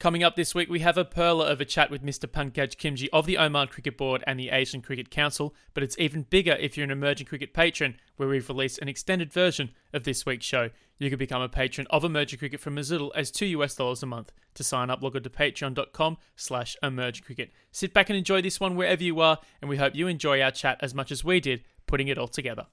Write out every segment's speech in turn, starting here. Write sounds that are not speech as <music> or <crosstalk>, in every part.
Coming up this week, we have a perler of a chat with Mr. Pankaj Khimji of the Oman Cricket Board and the Asian Cricket Council, but it's even bigger if you're an emerging cricket patron, where we've released an extended version of this week's show. You can become a patron of Emerging Cricket from as little as 2 US dollars a month. To sign up, log on to patreon.com slash emerging cricket. Sit back and enjoy this one wherever you are, and we hope you enjoy our chat as much as we did putting it all together.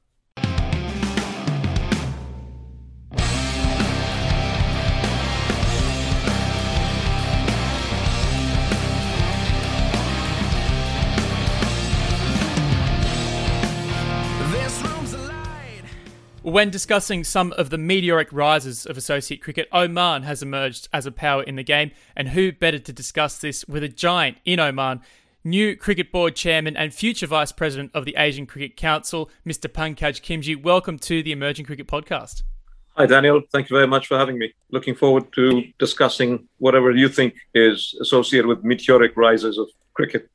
When discussing some of the meteoric rises of associate cricket, Oman has emerged as a power in the game, and who better to discuss this with a giant in Oman, new Cricket Board Chairman and future Vice President of the Asian Cricket Council, Mr. Pankaj Khimji. Welcome to the Emerging Cricket Podcast. Hi, Daniel. Thank you very much for having me. Looking forward to discussing whatever you think is associated with meteoric rises of cricket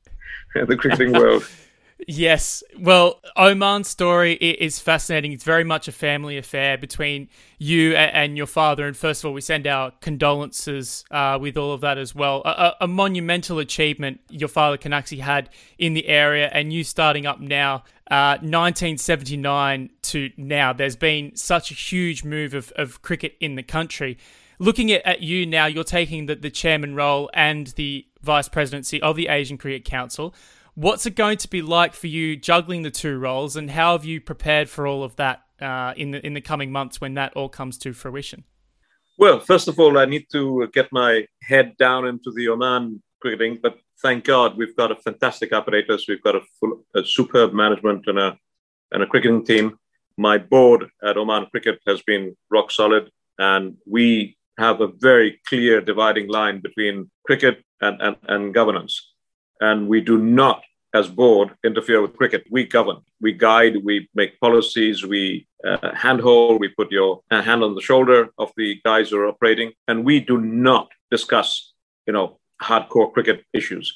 in <laughs> the cricketing world. <laughs> Yes. Well, Oman's story is fascinating. It's very much a family affair between you and your father. And first of all, we send our condolences uh, with all of that as well. A, a, monumental achievement your father Kanaksi had in the area, and you starting up now, uh, 1979 to now. There's been such a huge move of, of cricket in the country. Looking at, at you now, you're taking the, the chairman role and the vice presidency of the Asian Cricket Council. What's it going to be like for you juggling the two roles, and how have you prepared for all of that uh, in the in the coming months when that all comes to fruition? Well, first of all, I need to get my head down into the Oman cricketing, but thank God we've got a fantastic apparatus. We've got a, full, a superb management and a and a cricketing team. My board at Oman Cricket has been rock solid, and we have a very clear dividing line between cricket and, and, and governance and we do not as board interfere with cricket. We govern. We guide. We make policies. We uh, handhold. We put your uh, hand on the shoulder of the guys who are operating. And we do not discuss you know hardcore cricket issues.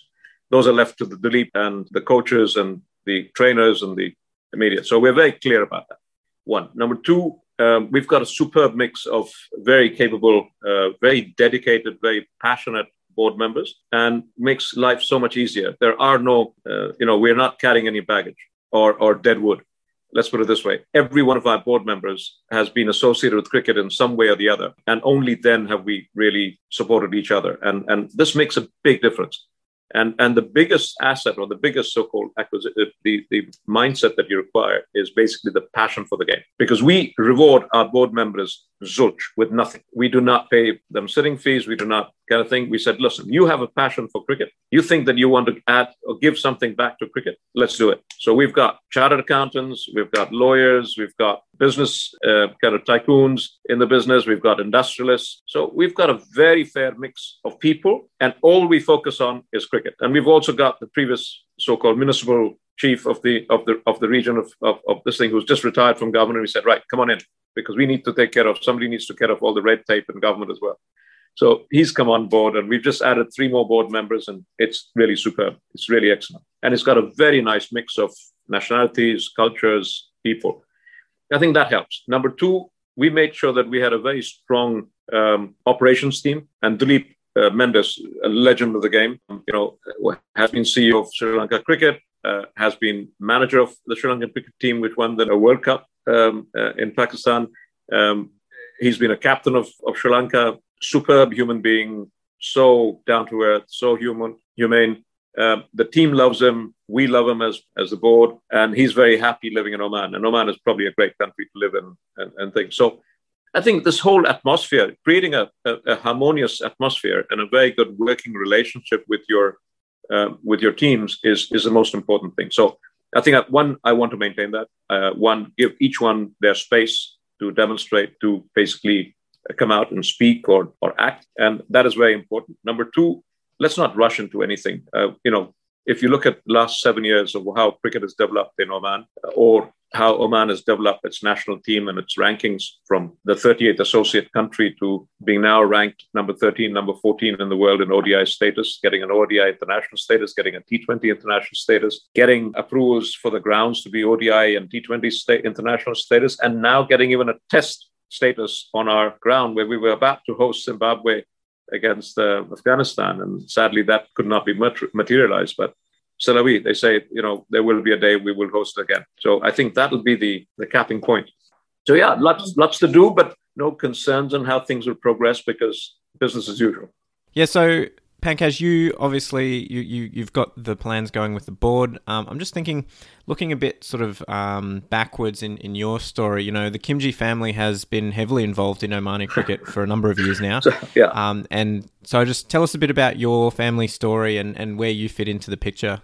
Those are left to the Duleep and the coaches and the trainers and the, media. So we're very clear about that. One. Number two um, we've got a superb mix of very capable uh, very dedicated very passionate board members and makes life so much easier. There are no, uh, you know, we're not carrying any baggage or, or dead wood. Let's put it this way every one of our board members has been associated with cricket in some way or the other. And only then have we really supported each other. And, and this makes a big difference. And, and the biggest asset or the biggest so-called acquisition, uh, the, the mindset that you require is basically the passion for the game. Because we reward our board members zilch with nothing. We do not pay them sitting fees. We do not kind of thing. We said, listen, you have a passion for cricket. You think that you want to add or give something back to cricket. Let's do it. So we've got chartered accountants, we've got lawyers, we've got business uh, kind of tycoons in the business, we've got industrialists. So we've got a very fair mix of people, and all we focus on is cricket. And we've also got the previous so-called municipal chief of the of the of the region of, of, of this thing who's just retired from government. We said, right, come on in because we need to take care of somebody needs to care of all the red tape in government as well. So he's come on board, and we've just added three more board members, and it's really superb. It's really excellent, and it's got a very nice mix of nationalities, cultures, people. I think that helps. Number two, we made sure that we had a very strong um, operations team, and Duleep uh, Mendis, a legend of the game, you know, has been CEO of Sri Lanka Cricket, uh, has been manager of the Sri Lankan cricket team, which won the World Cup um, uh, in Pakistan. Um, he's been a captain of, of Sri Lanka, superb human being, so down to earth, so human, humane. Uh, the team loves him. We love him as as the board, and he's very happy living in Oman. And Oman is probably a great country to live in and, and things. So, I think this whole atmosphere, creating a, a, a harmonious atmosphere and a very good working relationship with your uh, with your teams, is is the most important thing. So, I think that one, I want to maintain that. Uh, one, give each one their space to demonstrate, to basically come out and speak or, or act. And that is very important. Number two, let's not rush into anything. Uh, you know, if you look at the last seven years of how cricket has developed in Oman, or how Oman has developed its national team and its rankings from the 38th associate country to being now ranked number 13, number 14 in the world in ODI status, getting an ODI international status, getting a T20 international status, getting approvals for the grounds to be ODI and T20 state international status, and now getting even a test status on our ground where we were about to host Zimbabwe against uh, Afghanistan, and sadly that could not be materialized. But Salawi, they say, you know, there will be a day we will host again. So I think that'll be the the capping point. So yeah, lots lots to do, but no concerns on how things will progress because business as usual. Yeah. So Pankaj, you obviously you, you you've got the plans going with the board. Um, I'm just thinking, looking a bit sort of um, backwards in, in your story. You know, the Khimji family has been heavily involved in Omani <laughs> cricket for a number of years now. yeah. Um, and so just tell us a bit about your family story and, and where you fit into the picture.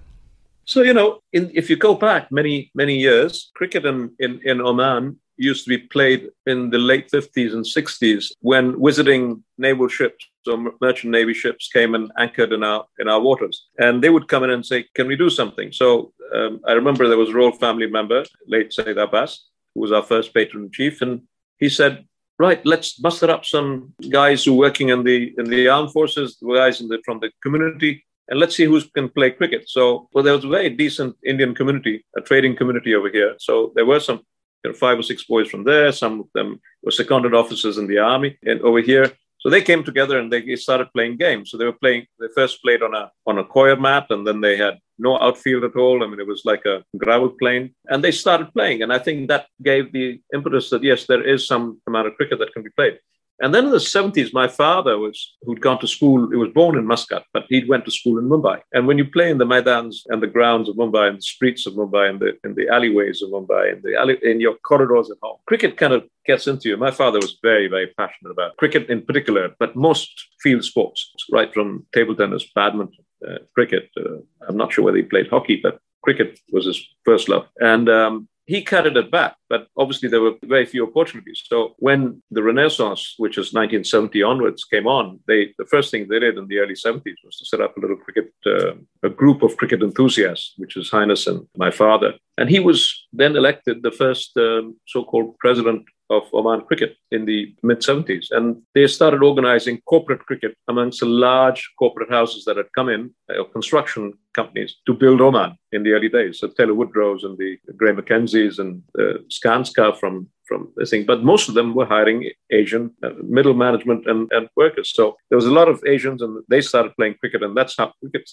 So you know, in, if you go back many many years, cricket in, in, in Oman used to be played in the late 50s and 60s when visiting naval ships or merchant navy ships came and anchored in our in our waters and they would come in and say can we do something so um, i remember there was a royal family member late said abbas who was our first patron chief and he said right let's muster up some guys who are working in the in the armed forces the guys the, from the community and let's see who can play cricket. So, well, there was a very decent Indian community, a trading community over here. So there were some there were five or six boys from there. Some of them were seconded officers in the army and over here. So they came together and they started playing games. So they were playing. They first played on a on a coir mat, and then they had no outfield at all. I mean, it was like a gravel plain, and they started playing. And I think that gave the impetus that yes, there is some amount of cricket that can be played. And then in the 70s, my father was, who'd gone to school, he was born in Muscat, but he went to school in Mumbai. And when you play in the Maidans and the grounds of Mumbai and the streets of Mumbai and the, in the alleyways of Mumbai and the alley, in your corridors at home, cricket kind of gets into you. My father was very, very passionate about cricket in particular, but most field sports, right from table tennis, badminton, uh, cricket. Uh, I'm not sure whether he played hockey, but cricket was his first love. And um, he carried it back, but obviously there were very few opportunities. So when the Renaissance, which is 1970 onwards, came on, they the first thing they did in the early 70s was to set up a little cricket, uh, a group of cricket enthusiasts, which is Highness and my father, and he was then elected the first um, so-called president of Oman cricket in the mid 70s. And they started organizing corporate cricket amongst the large corporate houses that had come in, uh, construction companies, to build Oman in the early days. So Taylor Woodrows and the Gray Mackenzies and uh, Skanska from from this thing, but most of them were hiring Asian uh, middle management and, and workers. So there was a lot of Asians, and they started playing cricket, and that's how cricket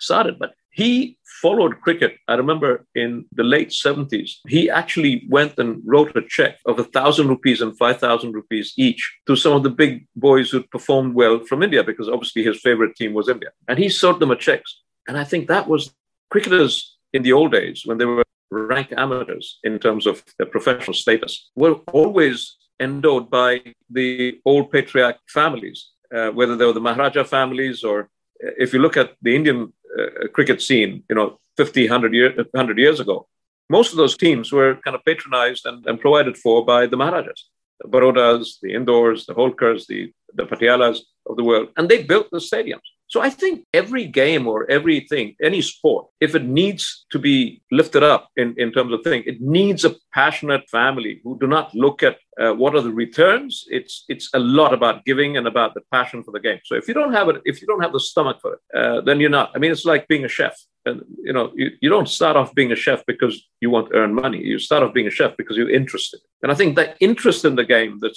started. But he followed cricket. I remember in the late 70s, he actually went and wrote a check of a thousand rupees and 5,000 rupees each to some of the big boys who performed well from India, because obviously his favorite team was India. And he sold them a checks. And I think that was cricketers in the old days when they were rank amateurs in terms of their professional status were always endowed by the old patriarch families, uh, whether they were the Maharaja families or uh, if you look at the Indian uh, cricket scene, you know, 50, 100, year, 100 years ago, most of those teams were kind of patronized and, and provided for by the Maharajas, the Barodas, the Indores, the Holkars, the, the Patialas of the world. And they built the stadiums. So I think every game or everything, any sport, if it needs to be lifted up in, in terms of thing, it needs a passionate family who do not look at uh, what are the returns. It's it's a lot about giving and about the passion for the game. So if you don't have it, if you don't have the stomach for it, uh, then you're not. I mean, it's like being a chef. And you know, you, you don't start off being a chef because you want to earn money. You start off being a chef because you're interested. And I think that interest in the game, the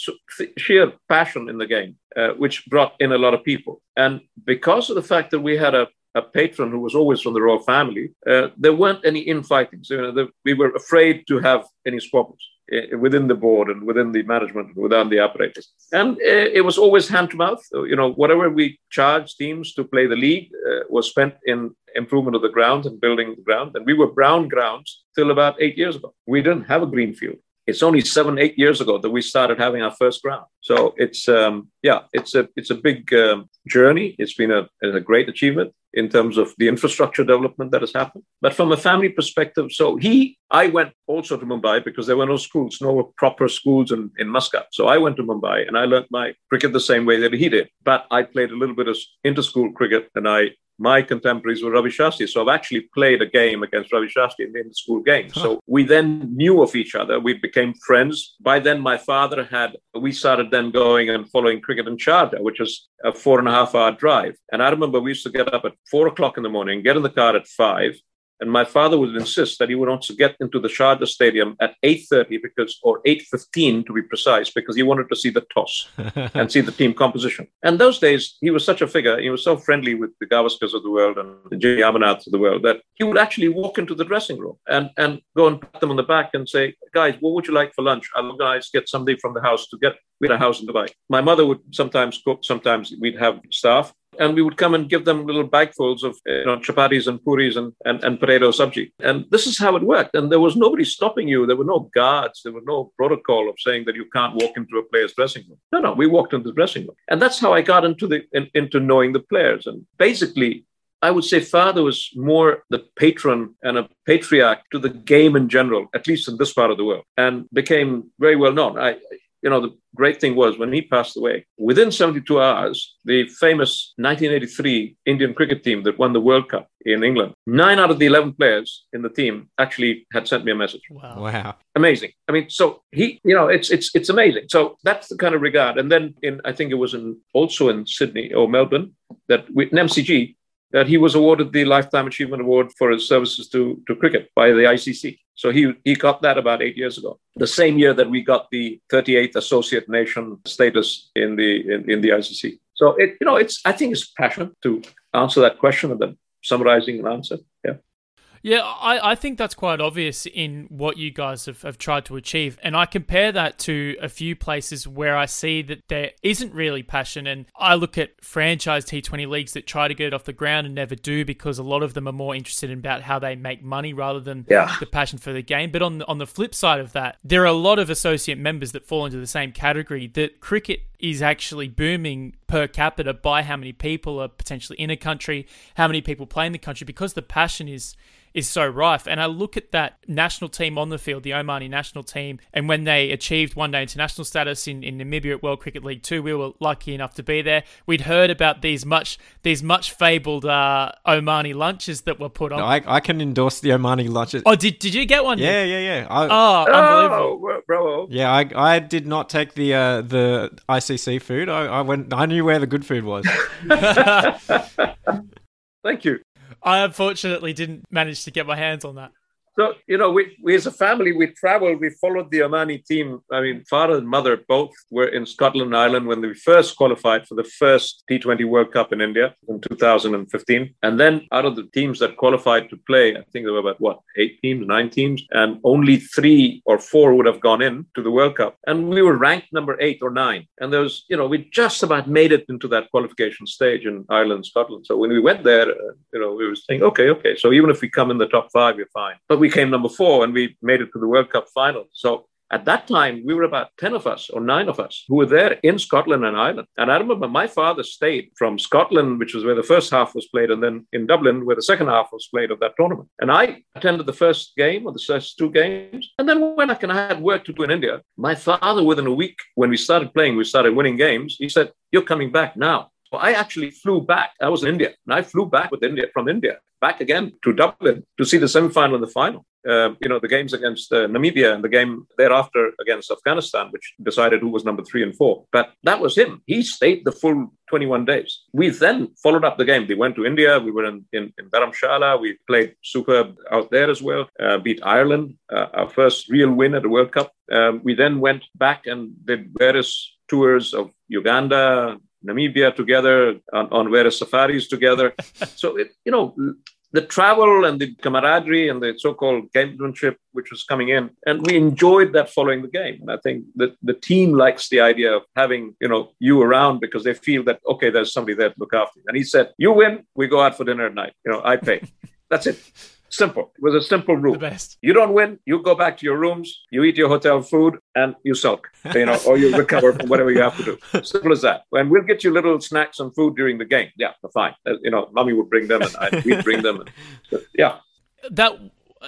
sheer passion in the game, uh, which brought in a lot of people. And because of the fact that we had a, a patron who was always from the royal family, uh, there weren't any infighting. So, you know, the, we were afraid to have any squabbles within the board and within the management, and within the operators. And uh, it was always hand to mouth. You know, whatever we charged teams to play the league uh, was spent in improvement of the grounds and building the ground. And we were brown grounds till about eight years ago. We didn't have a green field it's only seven, eight years ago that we started having our first ground. So it's um, yeah, it's a it's a big um, journey. It's been a, a great achievement in terms of the infrastructure development that has happened. But from a family perspective, so he, I went also to Mumbai because there were no schools, no proper schools in, in Muscat. So I went to Mumbai and I learned my cricket the same way that he did. But I played a little bit of inter-school cricket and I my contemporaries were Ravi Shastri. So I've actually played a game against Ravi Shastri in the school game. Huh. So we then knew of each other. We became friends. By then, my father had, we started then going and following cricket in Sharjah, which was a four and a half hour drive. And I remember we used to get up at four o'clock in the morning, get in the car at five, And my father would insist that he would to get into the Sharjah Stadium at 8.30 because, or 8.15 to be precise, because he wanted to see the toss <laughs> and see the team composition. And those days, he was such a figure. He was so friendly with the Gavaskars of the world and the Jimmy Amarnaths of the world that he would actually walk into the dressing room and, and go and pat them on the back and say, guys, what would you like for lunch? I'll guys get somebody from the house to get, we had a house in Dubai. My mother would sometimes cook, sometimes we'd have staff and we would come and give them little bagfuls of you know, chapatis and puris and, and, and potato sabji. And this is how it worked. And there was nobody stopping you. There were no guards. There was no protocol of saying that you can't walk into a player's dressing room. No, no, we walked into the dressing room. And that's how I got into the in, into knowing the players. And basically, I would say father was more the patron and a patriarch to the game in general, at least in this part of the world, and became very well known. I, you know, the great thing was when he passed away, within 72 hours, the famous 1983 Indian cricket team that won the World Cup in England, nine out of the 11 players in the team actually had sent me a message. Wow. Wow. Amazing. I mean, so he, you know, it's, it's, it's amazing. So that's the kind of regard. And then in, I think it was in, also in Sydney or Melbourne that we, in MCG, that he was awarded the Lifetime Achievement Award for his services to, to cricket by the ICC. So he, he got that about eight years ago, the same year that we got the 38th associate nation status in the in, in the ICC. So it you know it's I think it's passion to answer that question and then summarizing an answer. Yeah. Yeah, I, I think that's quite obvious in what you guys have, have tried to achieve. And I compare that to a few places where I see that there isn't really passion. And I look at franchise T20 leagues that try to get it off the ground and never do because a lot of them are more interested in about how they make money rather than yeah. the passion for the game. But on on the flip side of that, there are a lot of associate members that fall into the same category that cricket is actually booming per capita by how many people are potentially in a country, how many people play in the country because the passion is is so rife. And I look at that national team on the field, the Omani national team, and when they achieved one day international status in, in Namibia at World Cricket League Two, we were lucky enough to be there. We'd heard about these much these much fabled uh, Omani lunches that were put on. No, I, I can endorse the Omani lunches. Oh, did, did you get one? Yeah, yeah, yeah. I, oh, unbelievable. Oh, bravo. Yeah, I, I did not take the uh, the ICC food. I, I went. I knew where the good food was. <laughs> <laughs> Thank you. I unfortunately didn't manage to get my hands on that. So, you know, we, we as a family, we traveled, we followed the Omani team. I mean, father and mother both were in Scotland and Ireland when we first qualified for the first T20 World Cup in India in 2015. And then out of the teams that qualified to play, I think there were about what, eight teams, nine teams, and only three or four would have gone in to the World Cup. And we were ranked number eight or nine. And there was, you know, we just about made it into that qualification stage in Ireland, Scotland. So when we went there, uh, you know, we were saying, okay, okay. So even if we come in the top five, we're fine. But we came number four and we made it to the World Cup final. So at that time, we were about 10 of us or nine of us who were there in Scotland and Ireland. And I remember my father stayed from Scotland, which was where the first half was played, and then in Dublin, where the second half was played of that tournament. And I attended the first game or the first two games. And then when I can, I had work to do in India, my father, within a week, when we started playing, we started winning games, he said, You're coming back now. I actually flew back. I was in India, and I flew back with India from India back again to Dublin to see the semi-final and the final. Uh, you know, the games against uh, Namibia and the game thereafter against Afghanistan, which decided who was number three and four. But that was him. He stayed the full 21 days. We then followed up the game. They went to India. We were in, in, in Dharamshala. We played superb out there as well, uh, beat Ireland, uh, our first real win at the World Cup. Um, we then went back and did various tours of Uganda, Namibia together on, on various safaris together. so, it, you know, the travel and the camaraderie and the so-called gamesmanship which was coming in and we enjoyed that following the game. And i think that the team likes the idea of having you know you around because they feel that okay there's somebody there to look after you. And he said you win we go out for dinner at night. You know i pay. <laughs> That's it Simple. It was a simple rule. The best. You don't win, you go back to your rooms, you eat your hotel food, and you sulk, you know, or you <laughs> recover from whatever you have to do. Simple as that. And we'll get you little snacks and food during the game. Yeah, fine. Uh, you know, mommy would bring them, and I, we'd bring them. And, <laughs> yeah. That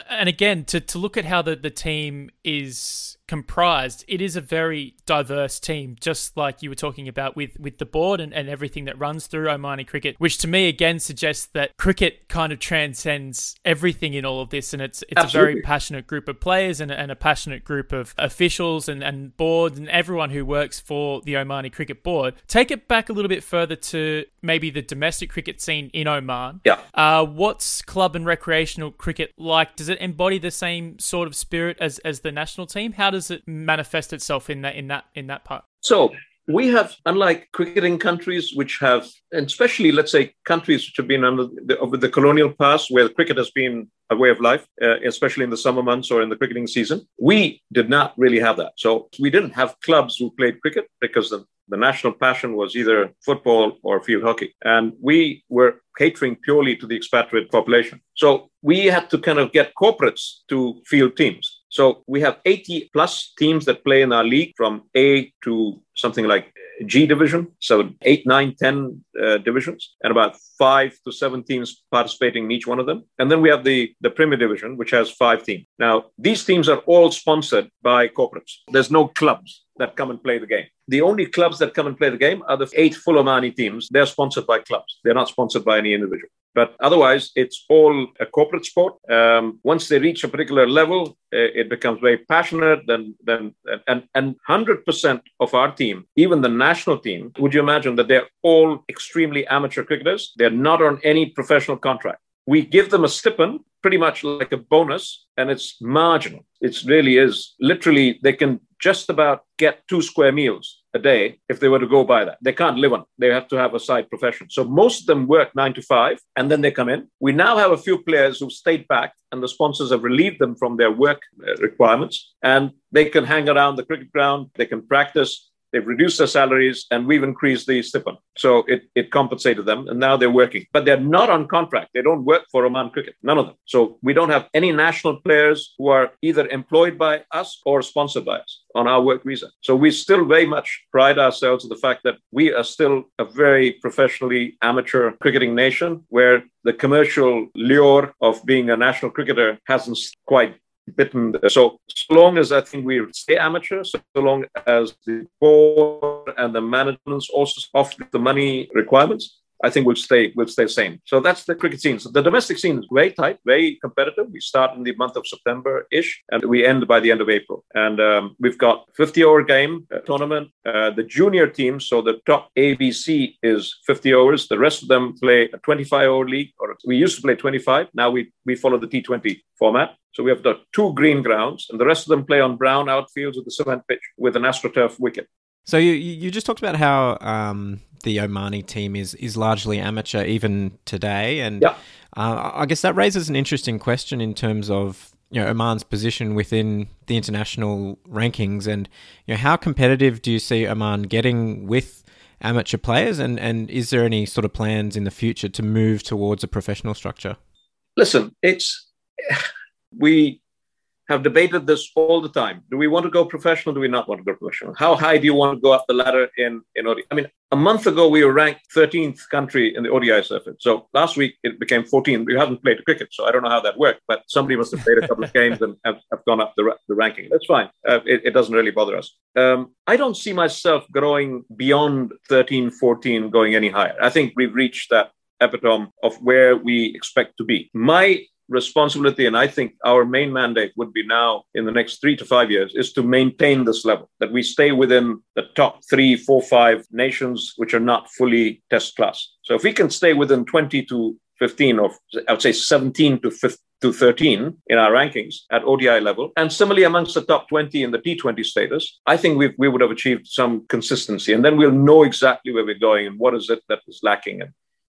and again, to, to look at how the, the team is comprised, it is a very diverse team, just like you were talking about with, with the board and, and everything that runs through Omani cricket, which to me again suggests that cricket kind of transcends everything in all of this. And it's it's Absolutely. a very passionate group of players and, and a passionate group of officials and, and boards and everyone who works for the Omani Cricket Board. Take it back a little bit further to maybe the domestic cricket scene in Oman. Yeah. Uh, what's club and recreational cricket like? Does it embody the same sort of spirit as, as the national team? How does does it manifest itself in that in that in that part? So we have, unlike cricketing countries, which have, and especially let's say countries which have been under the, over the colonial past, where cricket has been a way of life, uh, especially in the summer months or in the cricketing season. We did not really have that. So we didn't have clubs who played cricket because the, the national passion was either football or field hockey. And we were catering purely to the expatriate population. So we had to kind of get corporates to field teams. So we have 80 plus teams that play in our league from A to something like G division. So eight, nine, 10 uh, divisions and about five to seven teams participating in each one of them. And then we have the, the Premier Division, which has five teams. Now, these teams are all sponsored by corporates. There's no clubs that come and play the game. The only clubs that come and play the game are the eight full Omani teams. They're sponsored by clubs. They're not sponsored by any individual. But otherwise, it's all a corporate sport. Um, once they reach a particular level, uh, it becomes very passionate. Then, then, and and hundred percent of our team, even the national team, would you imagine that they're all extremely amateur cricketers? They're not on any professional contract. We give them a stipend, pretty much like a bonus, and it's marginal. It really is. Literally, they can just about get two square meals a day if they were to go by that. They can't live on. They have to have a side profession. So most of them work nine to five and then they come in. We now have a few players who stayed back and the sponsors have relieved them from their work uh, requirements and they can hang around the cricket ground. They can practice They've reduced their salaries and we've increased the stipend. So it, it compensated them and now they're working. But they're not on contract. They don't work for Oman Cricket. None of them. So we don't have any national players who are either employed by us or sponsored by us on our work visa. So we still very much pride ourselves in the fact that we are still a very professionally amateur cricketing nation where the commercial lure of being a national cricketer hasn't quite bitten. So, so long as I think we stay amateur, so long as the board and the management also offer the money requirements, I think we'll stay we'll stay the same. So that's the cricket scene. So the domestic scene is very tight, very competitive. We start in the month of September ish, and we end by the end of April. And um, we've got 50 over game uh, tournament. Uh, the junior team, so the top ABC is 50 overs. The rest of them play a 25 over league, or we used to play 25. Now we we follow the T20 format. So we have the two green grounds, and the rest of them play on brown outfields with the cement pitch with an astroturf wicket. So you you just talked about how um, the Omani team is is largely amateur even today, and uh, I guess that raises an interesting question in terms of you know Oman's position within the international rankings, and you know how competitive do you see Oman getting with amateur players, and and is there any sort of plans in the future to move towards a professional structure? Listen, it's <laughs> we have debated this all the time. Do we want to go professional? Do we not want to go professional? How high do you want to go up the ladder in, in ODI? I mean, a month ago, we were ranked 13th country in the ODI circuit. So last week, it became 14. We haven't played cricket, so I don't know how that worked, but somebody must have played a couple of games and have, have gone up the, the ranking. That's fine. Uh, it, it, doesn't really bother us. Um, I don't see myself growing beyond 13, 14, going any higher. I think we've reached that epitome of where we expect to be. My responsibility, and I think our main mandate would be now in the next three to five years, is to maintain this level, that we stay within the top three, four, five nations which are not fully test class. So if we can stay within 20 to 15, or I would say 17 to 15, to 13 in our rankings at ODI level, and similarly amongst the top 20 in the T20 status, I think we we would have achieved some consistency, and then we'll know exactly where we're going and what is it that is lacking, and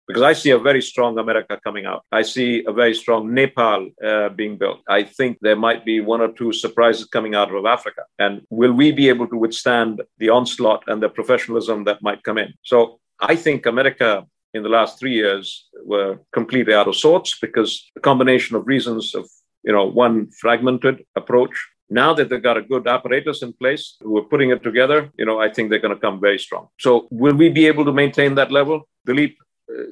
because I see a very strong America coming out. I see a very strong Nepal uh, being built. I think there might be one or two surprises coming out of Africa. And will we be able to withstand the onslaught and the professionalism that might come in? So I think America in the last three years were completely out of sorts because the combination of reasons of you know one fragmented approach now that they've got a good apparatus in place who are putting it together you know i think they're going to come very strong so will we be able to maintain that level Dilip,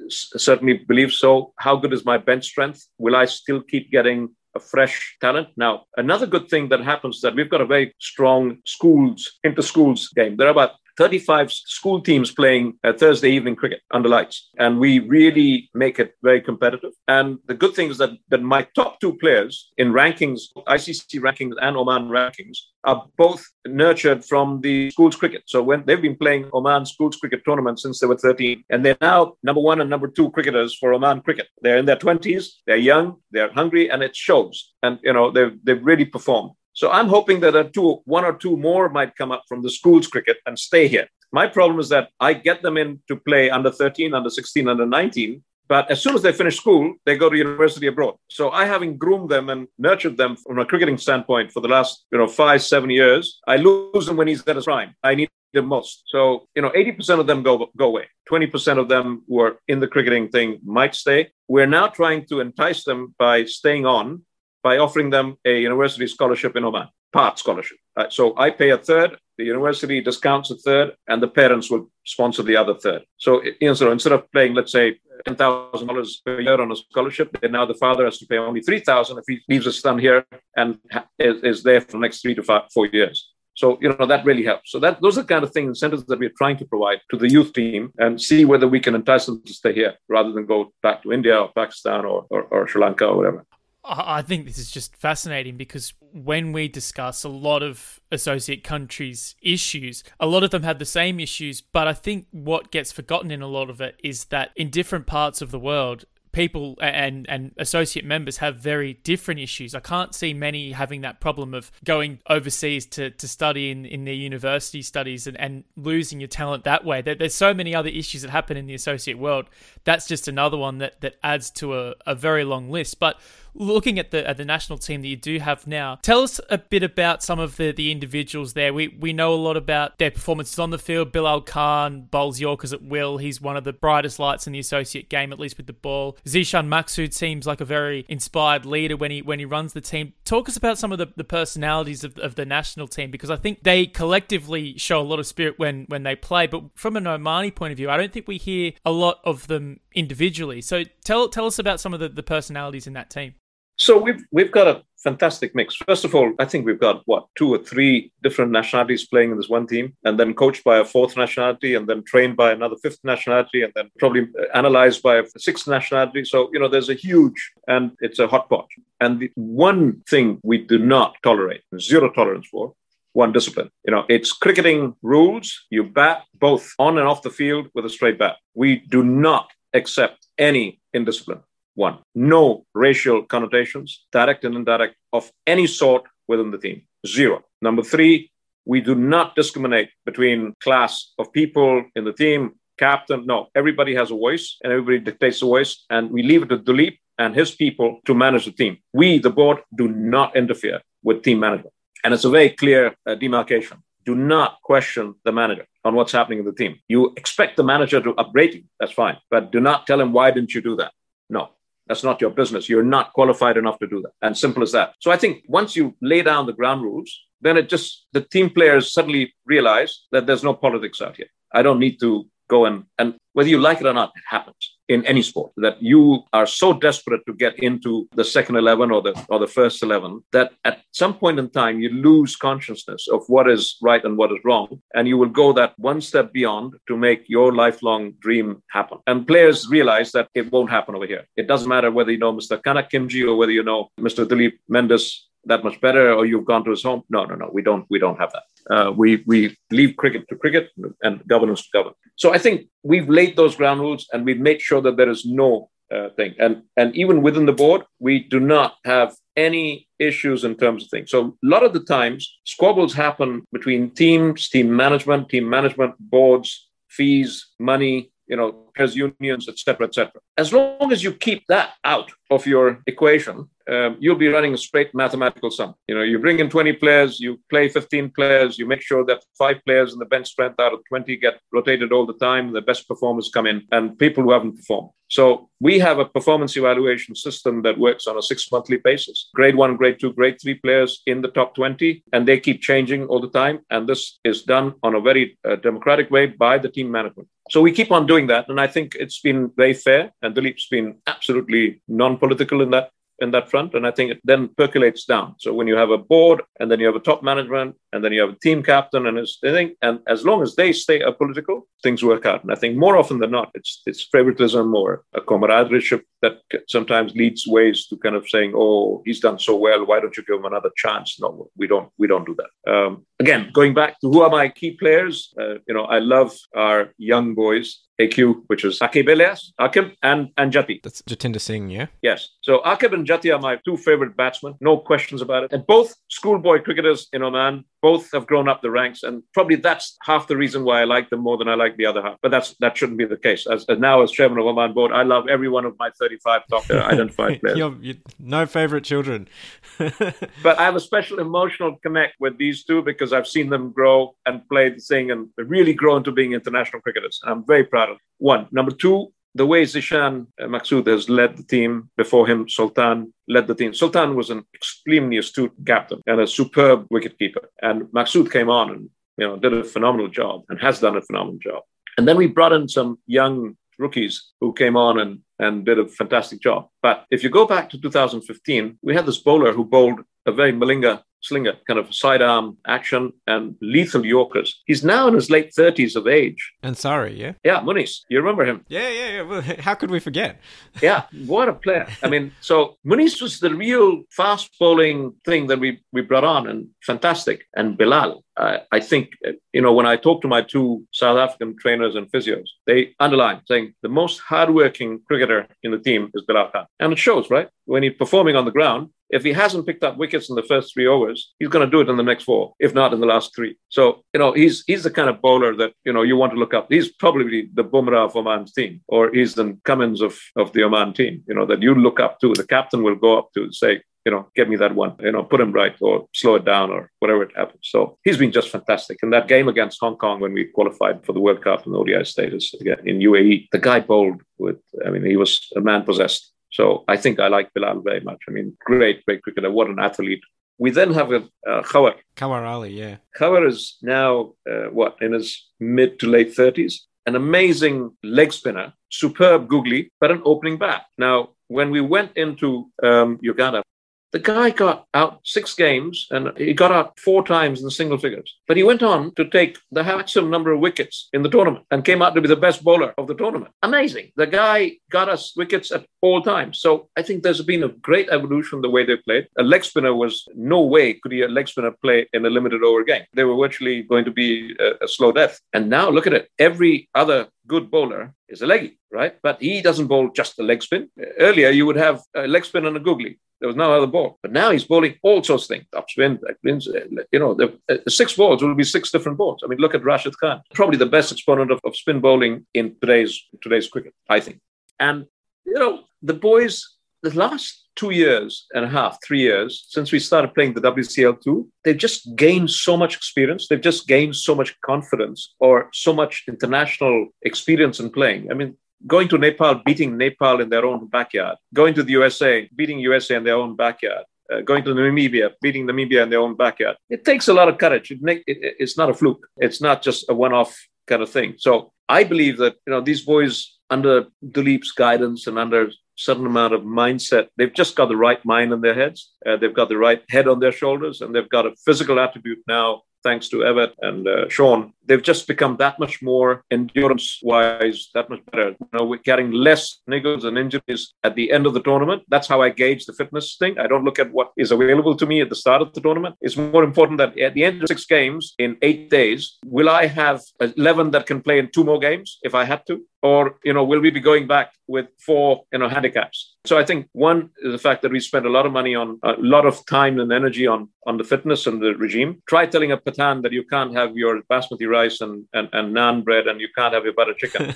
certainly believe so. How good is my bench strength? Will I still keep getting a fresh talent. Now, another good thing that happens is that we've got a very strong schools, inter schools game. There are about 35 school teams playing uh, Thursday evening cricket under lights. And we really make it very competitive. And the good thing is that, that my top two players in rankings, ICC rankings and Oman rankings, are both nurtured from the schools cricket. So when they've been playing Oman schools cricket tournament since they were 13, and they're now number one and number two cricketers for Oman cricket. They're in their 20s, they're young, they're hungry, and it shows. And you know they've they've really performed. So I'm hoping that a two, one or two more might come up from the schools cricket and stay here. My problem is that I get them in to play under 13, under 16, under 19, but as soon as they finish school, they go to university abroad. So I having groomed them and nurtured them from a cricketing standpoint for the last, you know, five, seven years, I lose them when he's at his prime. I need them most. So, you know, 80% of them go go away. 20% of them who are in the cricketing thing might stay. We're now trying to entice them by staying on by offering them a university scholarship in Oman, part scholarship. Uh, so I pay a third, the university discounts a third, and the parents will sponsor the other third. So, you know, instead of paying, let's say, ten thousand dollars per year on a scholarship, then now the father has to pay only three thousand if he leaves his son here and is, is there for the next three to five, four years. So, you know, that really helps. So that those are the kind of things, incentives that we're trying to provide to the youth team and see whether we can entice them to stay here rather than go back to India or Pakistan or, or, or Sri Lanka or whatever. I think this is just fascinating because when we discuss a lot of associate countries' issues, a lot of them have the same issues. But I think what gets forgotten in a lot of it is that in different parts of the world, people and and associate members have very different issues. I can't see many having that problem of going overseas to, to study in, in their university studies and, and losing your talent that way. There, there's so many other issues that happen in the associate world. That's just another one that, that adds to a, a very long list. But looking at the at the national team that you do have now, tell us a bit about some of the, the individuals there. We we know a lot about their performances on the field. Bilal Khan bowls Yorkers at will. He's one of the brightest lights in the associate game, at least with the ball. Zeeshan Maqsood seems like a very inspired leader when he when he runs the team. Talk us about some of the, the personalities of, of the national team because I think they collectively show a lot of spirit when when they play. But from an Omani point of view, I don't think we hear a lot of them individually. So tell tell us about some of the, the personalities in that team. So we've we've got a fantastic mix. First of all, I think we've got what two or three different nationalities playing in this one team, and then coached by a fourth nationality, and then trained by another fifth nationality, and then probably analyzed by a sixth nationality. So you know, there's a huge and it's a hot pot. And the one thing we do not tolerate, zero tolerance for, one discipline. You know, it's cricketing rules. You bat both on and off the field with a straight bat. We do not accept any indiscipline. One, no racial connotations, direct and indirect, of any sort within the team. Zero. Number three, we do not discriminate between class of people in the team, captain. No, everybody has a voice and everybody dictates a voice. And we leave it to Duleep and his people to manage the team. We, the board, do not interfere with team management. And it's a very clear uh, demarcation. Do not question the manager on what's happening in the team. You expect the manager to upgrade you, that's fine. But do not tell him, why didn't you do that? No, that's not your business. You're not qualified enough to do that. And simple as that. So I think once you lay down the ground rules, then it just, the team players suddenly realize that there's no politics out here. I don't need to go and, and whether you like it or not, it happens in any sport that you are so desperate to get into the second 11 or the or the first 11 that at some point in time you lose consciousness of what is right and what is wrong and you will go that one step beyond to make your lifelong dream happen. And players realize that it won't happen over here. It doesn't matter whether you know mr kanak Khimji or whether you know mr Duleep Mendis that much better or you've gone to his home. No no no we don't we don't have that uh, we we leave cricket to cricket and governance to govern so i think we've laid those ground rules and we've made sure that there is no uh, thing. And and even within the board we do not have any issues in terms of things. So a lot of the times squabbles happen between teams team management team management boards fees money you know players unions etc etc as long as you keep that out of your equation um, you'll be running a straight mathematical sum. You know, you bring in 20 players, you play 15 players, you make sure that five players in the bench strength out of 20 get rotated all the time, the best performers come in, and people who haven't performed. So we have a performance evaluation system that works on a six monthly basis. Grade one, grade two, grade three players in the top 20, and they keep changing all the time. And this is done on a very uh, democratic way by the team management. So we keep on doing that. And I think it's been very fair. And Duleep's been absolutely non political in that in that front. And I think it then percolates down. So when you have a board and then you have a top management and then you have a team captain and it's, I think, and as long as they stay apolitical, things work out. And I think more often than not, it's it's favoritism or a camaraderie that sometimes leads ways to kind of saying, "Oh, he's done so well. Why don't you give him another chance?" No, we don't. We don't do that. Um, again, going back to who are my key players, uh, you know, I love our young boys. AQ, which is Aqib Ilyas, Aqib and, and Jati. That's Jatinder Singh, yeah? Yes. So Aqib and Jati are my two favorite batsmen, no questions about it. And both schoolboy cricketers in Oman, both have grown up the ranks, and probably that's half the reason why I like them more than I like the other half. But that's that shouldn't be the case. As, as now, as chairman of Oman board, I love every one of my 35 top uh, <laughs> identified players. you're, you're, no favorite children. <laughs> but I have a special emotional connect with these two because I've seen them grow and play the thing and really grow into being international cricketers. I'm very proud of them. One. Number two, the way Zeeshan uh, Maqsood has led the team, before him, Sultan led the team. Sultan was an extremely astute captain and a superb wicketkeeper. And Maqsood came on and you know did a phenomenal job and has done a phenomenal job. And then we brought in some young rookies who came on and, and did a fantastic job. But if you go back to 2015, we had this bowler who bowled a very Malinga slinger, kind of sidearm action and lethal Yorkers. He's now in his late 30s of age. Ansari, yeah? Yeah, Munis. You remember him? Yeah, yeah, yeah. Well, <laughs> how could we forget? <laughs> yeah, what a player. I mean, so Munis was the real fast bowling thing that we, we brought on and fantastic. And Bilal, uh, I think, you know, when I talk to my two South African trainers and physios, they underline saying the most hardworking cricketer in the team is Bilal Khan. And it shows, right? When he's performing on the ground, if he hasn't picked up wickets in the first three overs, he's going to do it in the next four, if not in the last three. So, you know, he's he's the kind of bowler that, you know, you want to look up. He's probably the Bumrah of Oman's team, or he's the Cummins of, of the Oman team, you know, that you look up to. The captain will go up to say, you know, get me that one, you know, put him right or slow it down or whatever it happens. So he's been just fantastic. And that game against Hong Kong when we qualified for the World Cup and the ODI status again in UAE, the guy bowled with, I mean, he was a man possessed. So I think I like Bilal very much. I mean, great, great cricketer. What an athlete. We then have a uh, Khawar. Khawar Ali, yeah. Khawar is now, uh, what, in his mid to late 30s? An amazing leg spinner, superb googly, but an opening bat. Now, when we went into um, Uganda, the guy got out six games and he got out four times in the single figures. But he went on to take the maximum number of wickets in the tournament and came out to be the best bowler of the tournament. Amazing. The guy got us wickets at all times. So I think there's been a great evolution the way they played. A leg spinner was no way could he a leg spinner play in a limited over game. They were virtually going to be a, a slow death. And now look at it. Every other good bowler is a leggy, right? But he doesn't bowl just a leg spin. Earlier, you would have a leg spin and a googly. There was no other ball. But now he's bowling all sorts of things. Upspin, backspins, you know, the, uh, six balls will be six different balls. I mean, look at Rashid Khan. Probably the best exponent of, of spin bowling in today's today's cricket, I think. And, you know, the boys, the last two years and a half, three years since we started playing the WCL2, they've just gained so much experience. They've just gained so much confidence or so much international experience in playing. I mean, going to Nepal, beating Nepal in their own backyard, going to the USA, beating USA in their own backyard, uh, going to Namibia, beating Namibia in their own backyard. It takes a lot of courage. It make, it, it's not a fluke. It's not just a one-off kind of thing. So I believe that you know these boys under Duleep's guidance and under certain amount of mindset. They've just got the right mind in their heads. Uh, they've got the right head on their shoulders, and they've got a physical attribute now thanks to Everett and uh, Sean, they've just become that much more endurance wise, that much better. You know, we're getting less niggles and injuries at the end of the tournament. That's how I gauge the fitness thing. I don't look at what is available to me at the start of the tournament. It's more important that at the end of six games in eight days, will I have 11 that can play in two more games if I had to? Or, you know, will we be going back with four, you know, handicaps? So I think one is the fact that we spent a lot of money on a lot of time and energy on on the fitness and the regime. Try telling a Pathan that you can't have your basmati rice and, and, and naan bread and you can't have your butter chicken.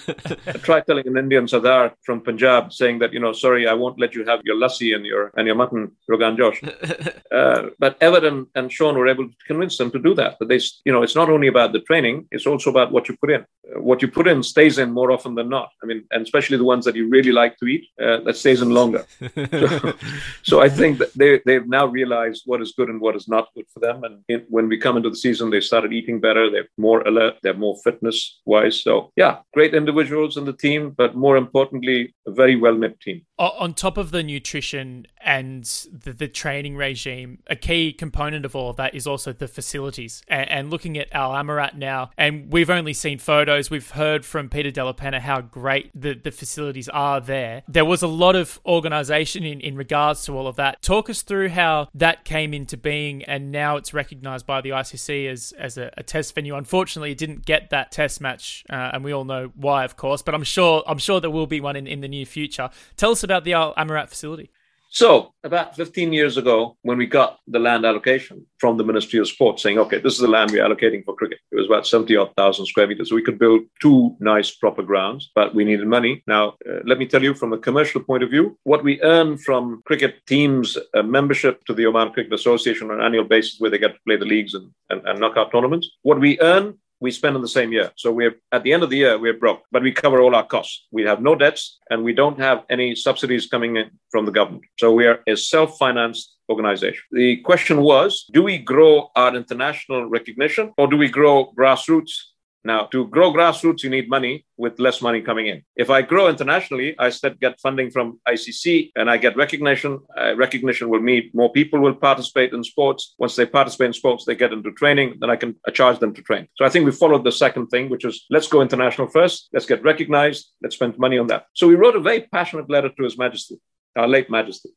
Try telling an Indian Sardar from Punjab saying that, you know, sorry, I won't let you have your lassi and your and your mutton Rogan Josh. <laughs> Uh, but Everton and Sean were able to convince them to do that. But they, you know, it's not only about the training, it's also about what you put in. Uh, what you put in stays in more often than not. I mean, and especially the ones that you really like to eat, uh, that stays in longer. <laughs> so, so, I think that they, they've now realized what is good and what is not good for them. And in, when we come into the season, they started eating better. They're more alert. They're more fitness wise. So yeah, great individuals in the team, but more importantly, a very well knit team. On top of the nutrition and the, the, training regime, a key component of all of that is also the facilities. And, and, looking at Al Amarat now, and we've only seen photos, we've heard from Peter Della Penna how great the, the facilities are there. There was a lot of organization in, in regards to all of that. Talk us through how that came into being and now it's recognized by the ICC as, as a, a test venue. Unfortunately, it didn't get that test match, uh, and we all know why, of course, but I'm sure I'm sure there will be one in, in the near future. Tell us about the Amarat facility. So, about 15 years ago, when we got the land allocation from the Ministry of Sport saying, okay, this is the land we're allocating for cricket, it was about 70 odd thousand square meters. So we could build two nice, proper grounds, but we needed money. Now, uh, let me tell you from a commercial point of view, what we earn from cricket teams' uh, membership to the Oman Cricket Association on an annual basis, where they get to play the leagues and, and, and knockout tournaments, what we earn we spend in the same year. So we're at the end of the year, we're broke, but we cover all our costs. We have no debts and we don't have any subsidies coming in from the government. So we are a self financed organization. The question was do we grow our international recognition or do we grow grassroots now, to grow grassroots, you need money with less money coming in. If I grow internationally, I still get funding from ICC and I get recognition. Uh, recognition will mean more people will participate in sports. Once they participate in sports, they get into training, then I can charge them to train. So I think we followed the second thing, which is let's go international first, let's get recognized, let's spend money on that. So we wrote a very passionate letter to His Majesty, our late Majesty.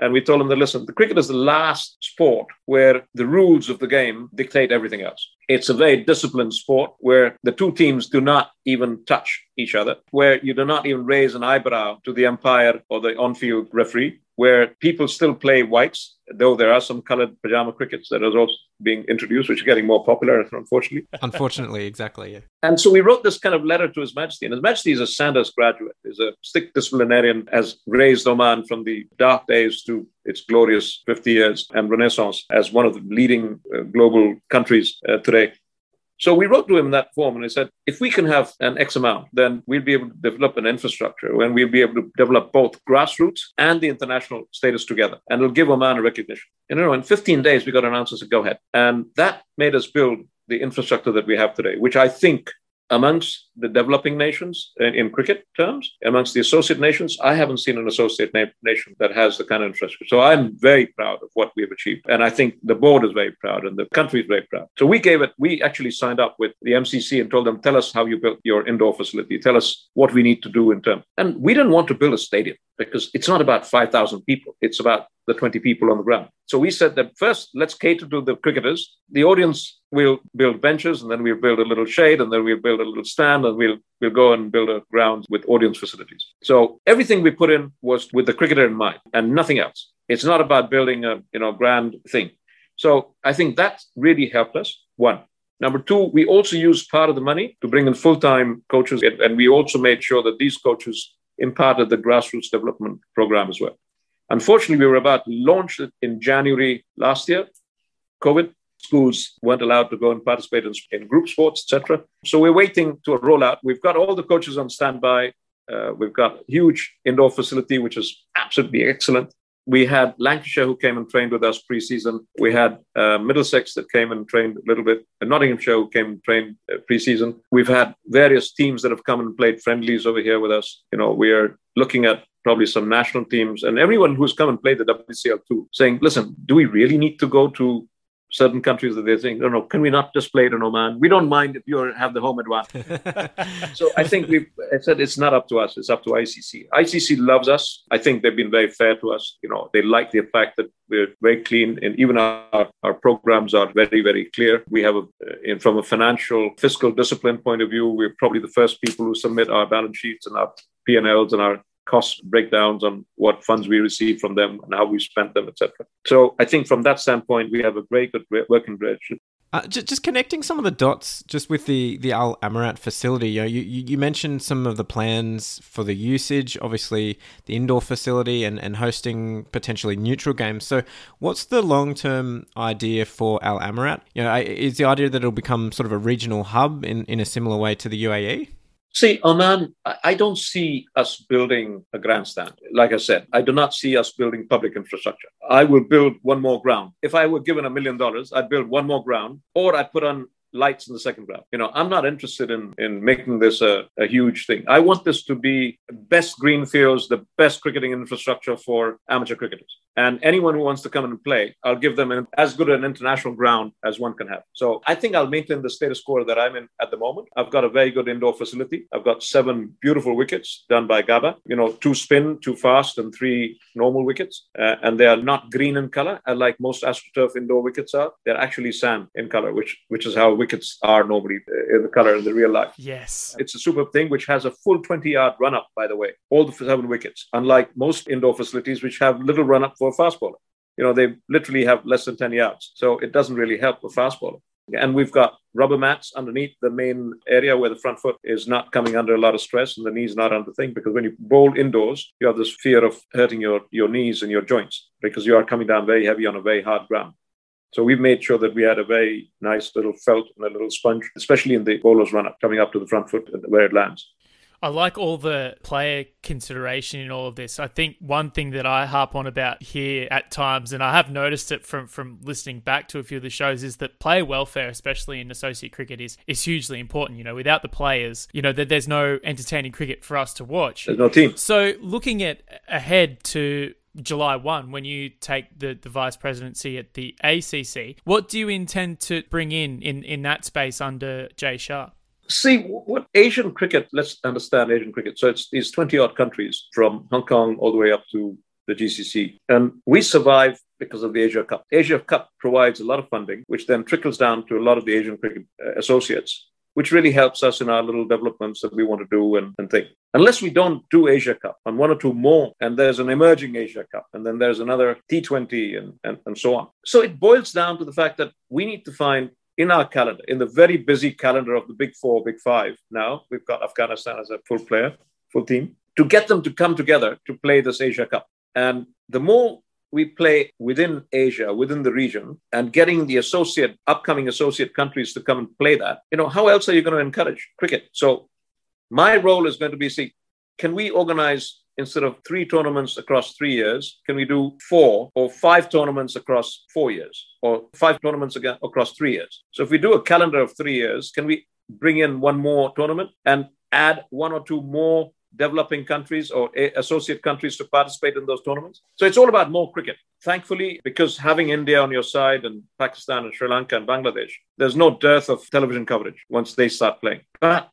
And we told him that listen, the cricket is the last sport where the rules of the game dictate everything else. It's a very disciplined sport where the two teams do not even touch each other, where you do not even raise an eyebrow to the umpire or the on field referee where people still play whites, though there are some colored pajama crickets that are also being introduced, which are getting more popular, unfortunately. Unfortunately, exactly. Yeah. And so we wrote this kind of letter to His Majesty. And His Majesty is a Sandhurst graduate, is a strict disciplinarian, has raised Oman from the dark days to its glorious 50 years and renaissance as one of the leading uh, global countries uh, today. So we wrote to him in that form and he said, if we can have an X amount, then we'll be able to develop an infrastructure and we'll be able to develop both grassroots and the international status together. And it'll give Oman a recognition. And you know, in 15 days, we got an answer to go ahead. And that made us build the infrastructure that we have today, which I think amongst the developing nations in, in, cricket terms, amongst the associate nations, I haven't seen an associate na- nation that has the kind of infrastructure. So I'm very proud of what we have achieved. And I think the board is very proud and the country is very proud. So we gave it, we actually signed up with the MCC and told them, tell us how you built your indoor facility. Tell us what we need to do in terms. And we didn't want to build a stadium because it's not about 5,000 people. It's about the 20 people on the ground. So we said that first, let's cater to the cricketers. The audience will build benches, and then we'll build a little shade, and then we'll build a little stand, and we'll we'll go and build a ground with audience facilities. So everything we put in was with the cricketer in mind, and nothing else. It's not about building a you know grand thing. So I think that really helped us. One. Number two, we also used part of the money to bring in full-time coaches, and we also made sure that these coaches imparted the grassroots development program as well. Unfortunately, we were about to launch it in January last year. COVID, schools weren't allowed to go and participate in, in group sports, etc. So we're waiting to roll out. We've got all the coaches on standby. Uh, we've got a huge indoor facility, which is absolutely excellent. We had Lancashire who came and trained with us preseason. We had uh, Middlesex that came and trained a little bit, and Nottinghamshire who came and trained uh, preseason. We've had various teams that have come and played friendlies over here with us. You know, we are looking at probably some national teams and everyone who's come and played the WCL too, saying, listen, do we really need to go to certain countries that they're saying, no, no, can we not display play it in Oman? We don't mind if you have the home advantage. <laughs> so I think we've I said it's not up to us, it's up to ICC. ICC loves us. I think they've been very fair to us. You know, they like the fact that we're very clean and even our, our programs are very, very clear. We have a, uh, in, from a financial fiscal discipline point of view, we're probably the first people who submit our balance sheets and our P&Ls and our cost breakdowns on what funds we receive from them and how we spent them, etc. So I think from that standpoint, we have a very good working relationship. Uh, just, just, connecting some of the dots, just with the, the Al Amarat facility, you, know, you, you mentioned some of the plans for the usage, obviously the indoor facility and, and hosting potentially neutral games. So, what's the long term idea for Al Amarat? You know, is the idea that it'll become sort of a regional hub in, in a similar way to the UAE? See, Oman, I don't see us building a grandstand. Like I said, I do not see us building public infrastructure. I will build one more ground. If I were given a million dollars, I'd build one more ground, or I'd put on lights in the second round. You know, I'm not interested in, in making this a, a huge thing. I want this to be best green fields, the best cricketing infrastructure for amateur cricketers. And anyone who wants to come and play, I'll give them an, as good an international ground as one can have. So I think I'll maintain the status quo that I'm in at the moment. I've got a very good indoor facility. I've got seven beautiful wickets done by Gaba, you know, two spin, two fast, and three normal wickets. Uh, and they are not green in color, like most AstroTurf indoor wickets are. They're actually sand in color, which, which is how wickets are normally uh, in the color in the real life. Yes. It's a superb thing, which has a full 20 yard run up, by the way, all the seven wickets, unlike most indoor facilities, which have little run up for a fast bowler. You know, they literally have less than 10 yards. So it doesn't really help a fast bowler. And we've got rubber mats underneath the main area where the front foot is not coming under a lot of stress and the knees not under thing. Because when you bowl indoors, you have this fear of hurting your, your knees and your joints because you are coming down very heavy on a very hard ground. So we've made sure that we had a very nice little felt and a little sponge, especially in the bowler's run up, coming up to the front foot where it lands. I like all the player consideration in all of this. I think one thing that I harp on about here at times, and I have noticed it from from listening back to a few of the shows, is that player welfare, especially in associate cricket, is is hugely important. You know, without the players, you know, that there's no entertaining cricket for us to watch. There's no team. So looking at ahead to July 1 when you take the, the vice presidency at the ACC. What do you intend to bring in in, in that space under Jay Shah? See, what Asian cricket, let's understand Asian cricket. So it's these 20 odd countries from Hong Kong all the way up to the GCC. And we survive because of the Asia Cup. Asia Cup provides a lot of funding, which then trickles down to a lot of the Asian cricket uh, associates, which really helps us in our little developments that we want to do and, and think. Unless we don't do Asia Cup and one or two more, and there's an emerging Asia Cup, and then there's another T20 and, and, and so on. So it boils down to the fact that we need to find in our calendar, in the very busy calendar of the big four, big five now, we've got Afghanistan as a full player, full team, to get them to come together to play this Asia Cup. And the more we play within Asia, within the region, and getting the associate, upcoming associate countries to come and play that, you know, how else are you going to encourage cricket? So my role is going to be see, can we organize instead of three tournaments across three years, can we do four or five tournaments across four years or five tournaments again across three years? So if we do a calendar of three years, can we bring in one more tournament and add one or two more developing countries or associate countries to participate in those tournaments. So it's all about more cricket. Thankfully, because having India on your side and Pakistan and Sri Lanka and Bangladesh, there's no dearth of television coverage once they start playing. But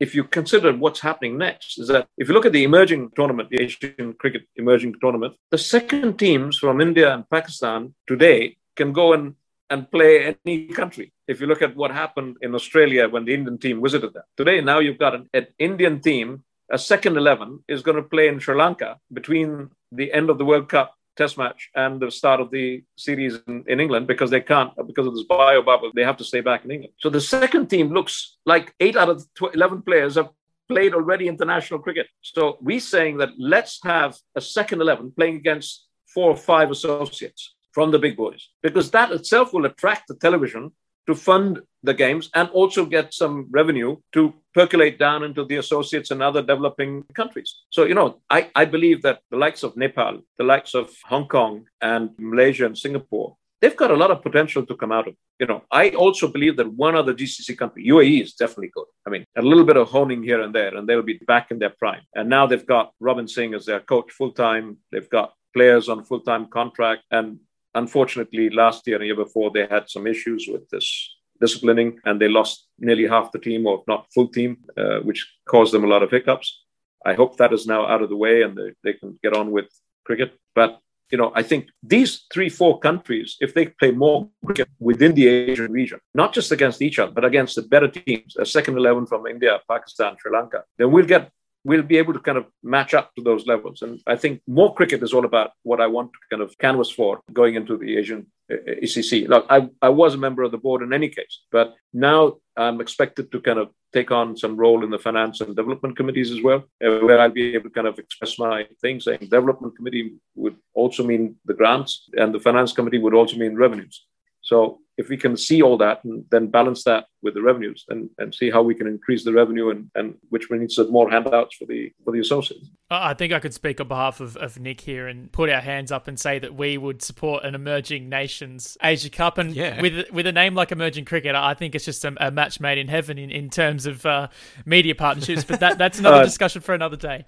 if you consider what's happening next, is that if you look at the emerging tournament, the Asian cricket emerging tournament, the second teams from India and Pakistan today can go and, and play any country. If you look at what happened in Australia when the Indian team visited them. Today, now you've got an, an Indian team, a second 11 is going to play in Sri Lanka between the end of the World Cup test match and the start of the series in, in England because they can't, because of this bio bubble, they have to stay back in England. So the second team looks like eight out of 11 players have played already international cricket. So we're saying that let's have a second 11 playing against four or five associates from the big boys because that itself will attract the television to fund the games and also get some revenue to percolate down into the associates and other developing countries. So, you know, I, I believe that the likes of Nepal, the likes of Hong Kong and Malaysia and Singapore, they've got a lot of potential to come out of. You know, I also believe that one other GCC country, UAE, is definitely good. I mean, a little bit of honing here and there, and they'll be back in their prime. And now they've got Robin Singh as their coach full time. They've got players on full time contract, and Unfortunately, last year and year before, they had some issues with this disciplining and they lost nearly half the team, or not full team, uh, which caused them a lot of hiccups. I hope that is now out of the way and they, they can get on with cricket. But you know, I think these three, four countries, if they play more cricket within the Asian region, not just against each other, but against the better teams, a second 11 from India, Pakistan, Sri Lanka, then we'll get we'll be able to kind of match up to those levels. And I think more cricket is all about what I want to kind of canvas for going into the Asian ACC. Uh, Look, I, I was a member of the board in any case, but now I'm expected to kind of take on some role in the finance and development committees as well, uh, where I'll be able to kind of express my thing, saying development committee would also mean the grants and the finance committee would also mean revenues. So if we can see all that and then balance that with the revenues and, and see how we can increase the revenue and, and which means more handouts for the for the associates. I think I could speak on behalf of, of Nick here and put our hands up and say that we would support an emerging nations Asia Cup and yeah. with with a name like Emerging Cricket, I think it's just a, a match made in heaven in, in terms of uh, media partnerships. But that that's another <laughs> uh, discussion for another day.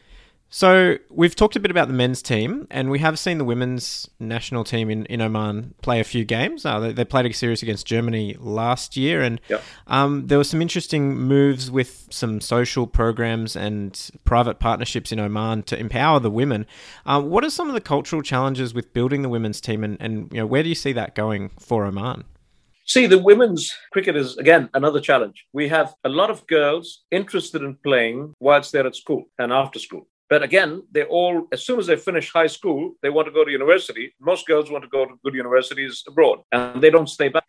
So we've talked a bit about the men's team, and we have seen the women's national team in, in Oman play a few games. Uh, they, they, played a series against Germany last year, and yep. um, there were some interesting moves with some social programs and private partnerships in Oman to empower the women. Uh, what are some of the cultural challenges with building the women's team, and, and you know where do you see that going for Oman? See, the women's cricket is, again, another challenge. We have a lot of girls interested in playing whilst they're at school and after school. But again, they all, as soon as they finish high school, they want to go to university. Most girls want to go to good universities abroad, and they don't stay back.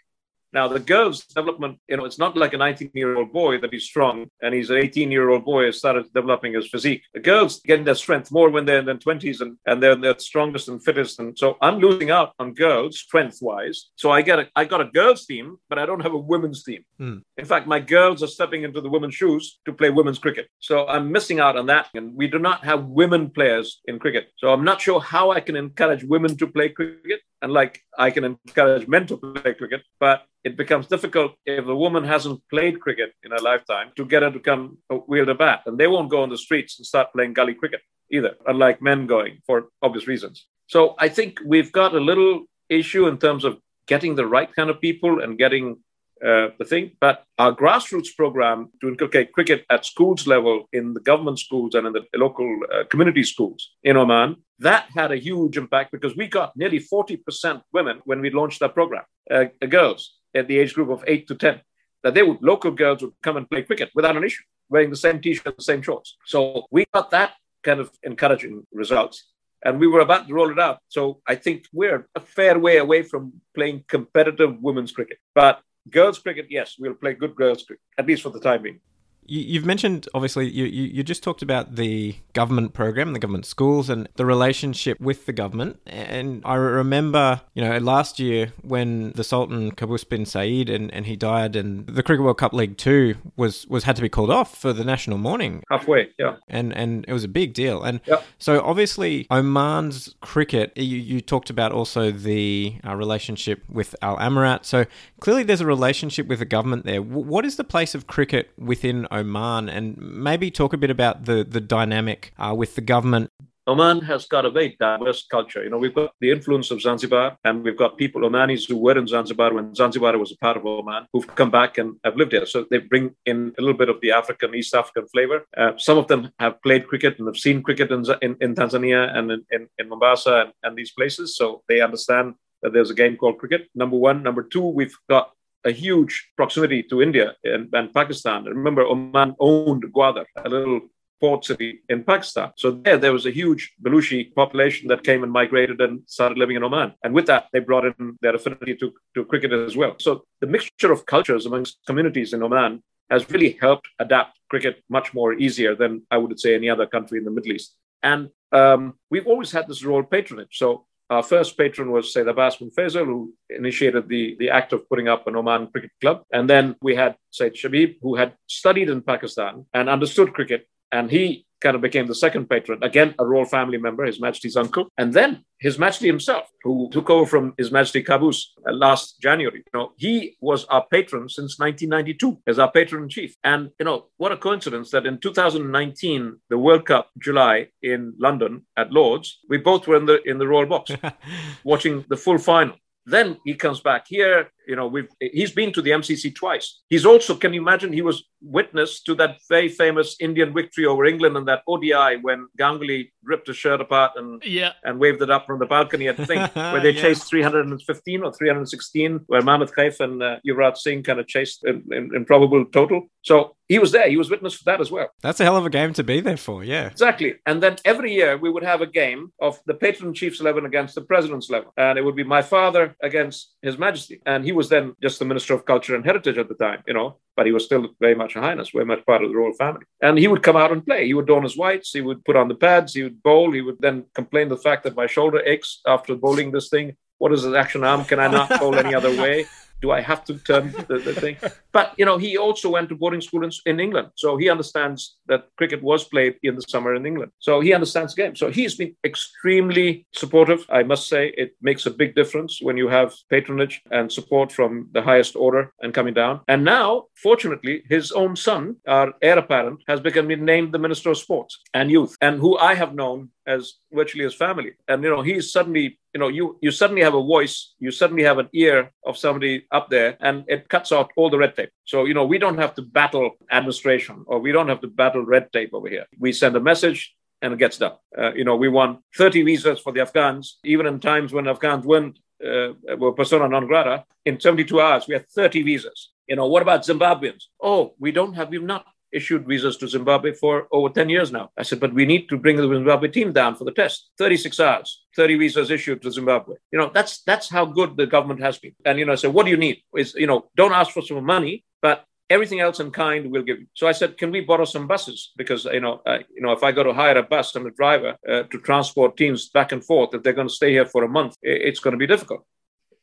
Now, the girl's development, you know, it's not like a 19 year old boy that he's strong and he's an 18 year old boy has started developing his physique. The girls getting their strength more when they're in their 20s and, and they're their strongest and fittest. And so I'm losing out on girls strength wise. So I get a, I got a girls team, but I don't have a women's team. Mm. In fact, my girls are stepping into the women's shoes to play women's cricket. So I'm missing out on that. And we do not have women players in cricket. So I'm not sure how I can encourage women to play cricket. And like I can encourage men to play cricket, but it becomes difficult if a woman hasn't played cricket in her lifetime to get her to come uh, wield a bat. And they won't go on the streets and start playing gully cricket either, unlike men going for obvious reasons. So I think we've got a little issue in terms of getting the right kind of people and getting uh, the thing. But our grassroots program to inculcate cricket at schools level in the government schools and in the local uh, community schools in Oman, that had a huge impact because we got nearly 40% women when we launched that program, uh, girls at the age group of 8 to 10 that they would local girls would come and play cricket without an issue wearing the same t-shirt the same shorts. So we got that kind of encouraging results. And we were about to roll it out. So i think we're a fair way away from playing competitive women's cricket. But girls cricket yes we'll play good girls cricket at least for the time being You've mentioned, obviously, you, you, you, just talked about the government program, the government schools, and the relationship with the government. And I remember, you know, last year when the Sultan Qaboos bin Said and, and he died, and the Cricket World Cup League Two was, was had to be called off for the national mourning. Halfway, yeah. And and it was a big deal. And yep. so obviously, Oman's cricket. You, you talked about also the uh, relationship with Al Amarat. So clearly, there's a relationship with the government there. W- what is the place of cricket within Oman, and maybe talk a bit about the the dynamic uh, with the government. Oman has got a very diverse culture. You know, we've got the influence of Zanzibar, and we've got people, Omanis, who were in Zanzibar when Zanzibar was a part of Oman, who've come back and have lived here. So they bring in a little bit of the African, East African flavor. Uh, some of them have played cricket and have seen cricket in, in, in Tanzania and in, in, in Mombasa and, and these places. So they understand that there's a game called cricket. Number one. Number two, we've got a huge proximity to India and, and Pakistan. Remember, Oman owned Gwadar, a little port city in Pakistan. So there, there was a huge Baluchi population that came and migrated and started living in Oman. And with that, they brought in their affinity to, to cricket as well. So the mixture of cultures amongst communities in Oman has really helped adapt cricket much more easier than I would say any other country in the Middle East. And um, we've always had this role patronage. So our first patron was Sayyid Abbas bin Faisal, who initiated the, the act of putting up an Oman cricket club. And then we had Sayyid Shabib, who had studied in Pakistan and understood cricket. And he kind of became the second patron, again, a royal family member, His Majesty's uncle. And then His Majesty himself, who took over from His Majesty Qaboos uh, last January. You know, he was our patron since 1992 as our patron chief. And, you know, what a coincidence that in 2019, the World Cup, July in London at Lords, we both were in the, in the royal box <laughs> watching the full final. Then he comes back here. You know, we've he's been to the MCC twice. He's also, can you imagine, he was witness to that very famous Indian victory over England and that ODI when Ganguly ripped his shirt apart and yeah. and waved it up from the balcony at think <laughs> where they yeah. chased 315 or 316, where Mohammad Kaif and uh, Yuvraj Singh kind of chased in, in, in probable total. So he was there. He was witness for that as well. That's a hell of a game to be there for. Yeah, exactly. And then every year we would have a game of the patron chief's eleven against the president's eleven, and it would be my father against His Majesty, and he was then just the Minister of Culture and Heritage at the time, you know, but he was still very much a highness, very much part of the royal family. And he would come out and play. He would don his whites. He would put on the pads. He would bowl. He would then complain the fact that my shoulder aches after bowling this thing. What is this action arm? Can I not bowl any other way? Do I have to turn the, the thing? But you know, he also went to boarding school in, in, England, so he understands that cricket was played in the summer in England. So he understands the game. So he's been extremely supportive. I must say, it makes a big difference when you have patronage and support from the highest order and coming down. And now, fortunately, his own son, our heir apparent, has become named the Minister of Sports and Youth, and who I have known as virtually as family. And you know, he's suddenly, you know, you you suddenly have a voice, you suddenly have an ear of somebody up there, and it cuts out all the red tape. So you know, we don't have to battle administration or we don't have to battle red tape over here. We send a message. And it gets done. Uh, you know, we won 30 visas for the Afghans, even in times when Afghans weren't uh, were persona non grata. In 72 hours, we had 30 visas. You know, what about Zimbabweans? Oh, we don't have, we've not issued visas to Zimbabwe for over 10 years now. I said, but we need to bring the Zimbabwe team down for the test. 36 hours, 30 visas issued to Zimbabwe. You know, that's that's how good the government has been. And, you know, I said, what do you need? Is, you know, don't ask for some money, but everything else in kind we'll give you. So I said, can we borrow some buses? Because, you know, uh, you know, if I go to hire a bus, I'm a driver uh, to transport teams back and forth. If they're going to stay here for a month, it's going to be difficult.